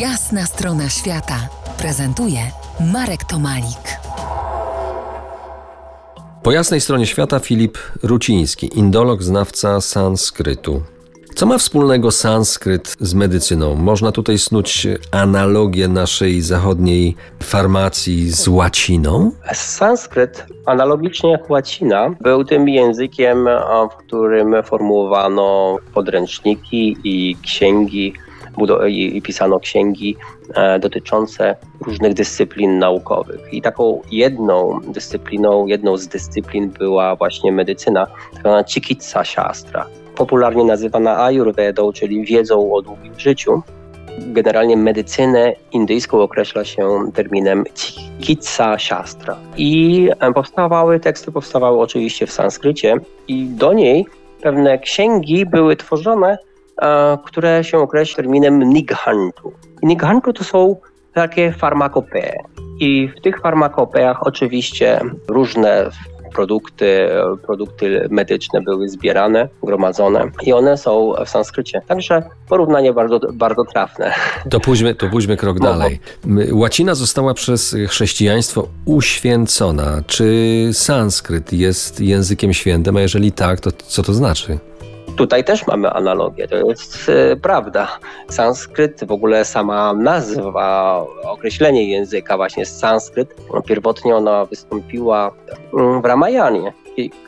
Jasna strona świata prezentuje Marek Tomalik. Po jasnej stronie świata Filip Ruciński, indolog, znawca sanskrytu. Co ma wspólnego sanskryt z medycyną? Można tutaj snuć analogię naszej zachodniej farmacji z łaciną? Sanskryt, analogicznie jak łacina, był tym językiem, w którym formułowano podręczniki i księgi i pisano księgi e, dotyczące różnych dyscyplin naukowych. I taką jedną dyscypliną, jedną z dyscyplin była właśnie medycyna, tak zwana Chikitsa Shastra, popularnie nazywana Ayurvedą, czyli wiedzą o długim życiu. Generalnie medycynę indyjską określa się terminem Chikitsa Shastra. I e, powstawały, teksty powstawały oczywiście w sanskrycie i do niej pewne księgi były tworzone które się określa terminem nighantu. Nighantu to są takie farmakopee. I w tych farmakopeach oczywiście różne produkty, produkty medyczne były zbierane, gromadzone i one są w sanskrycie. Także porównanie bardzo, bardzo trafne. To pójdźmy, to pójdźmy krok no, dalej. Łacina została przez chrześcijaństwo uświęcona. Czy sanskryt jest językiem świętym, a jeżeli tak, to co to znaczy? Tutaj też mamy analogię, to jest e, prawda. Sanskryt, w ogóle sama nazwa, określenie języka właśnie sanskryt, pierwotnie ona wystąpiła mm, w Ramayanie,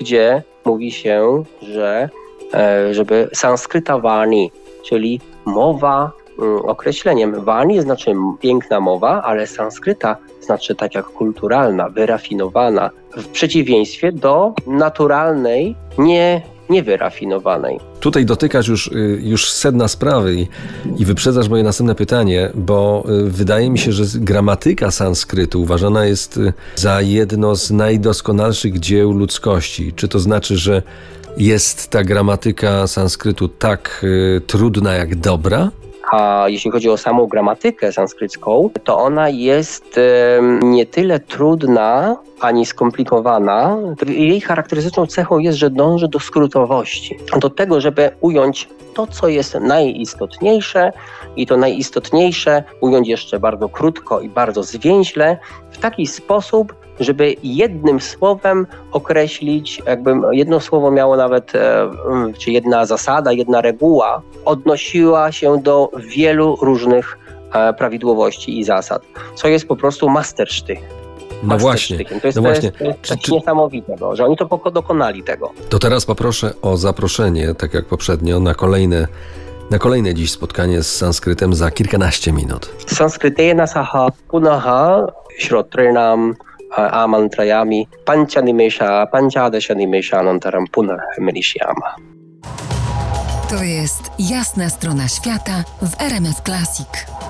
gdzie mówi się, że e, żeby sanskryta wani, czyli mowa mm, określeniem. Wani znaczy piękna mowa, ale sanskryta znaczy tak jak kulturalna, wyrafinowana, w przeciwieństwie do naturalnej, nie niewyrafinowanej. Tutaj dotykasz już, y, już sedna sprawy i, i wyprzedzasz moje następne pytanie, bo y, wydaje mi się, że gramatyka sanskrytu uważana jest y, za jedno z najdoskonalszych dzieł ludzkości. Czy to znaczy, że jest ta gramatyka sanskrytu tak trudna jak dobra? A jeśli chodzi o samą gramatykę sanskrycką, to ona jest nie tyle trudna ani skomplikowana. Jej charakterystyczną cechą jest, że dąży do skrótowości. Do tego, żeby ująć to, co jest najistotniejsze i to najistotniejsze ująć jeszcze bardzo krótko i bardzo zwięźle w taki sposób, żeby jednym słowem określić, jakby jedno słowo miało nawet, e, czy jedna zasada, jedna reguła, odnosiła się do wielu różnych e, prawidłowości i zasad, co jest po prostu mastersztyk. No właśnie. To jest, no właśnie. To jest, to jest czy, niesamowite, no, że oni to dokonali tego. To teraz poproszę o zaproszenie, tak jak poprzednio, na kolejne na kolejne dziś spotkanie z sanskrytem za kilkanaście minut. Sanskrytena saha punaha śrotrynam amantrayami panchanimesha panchadeshanimeshanantaram punar melishyama. To jest jasna strona świata w RMS Classic.